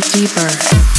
deeper.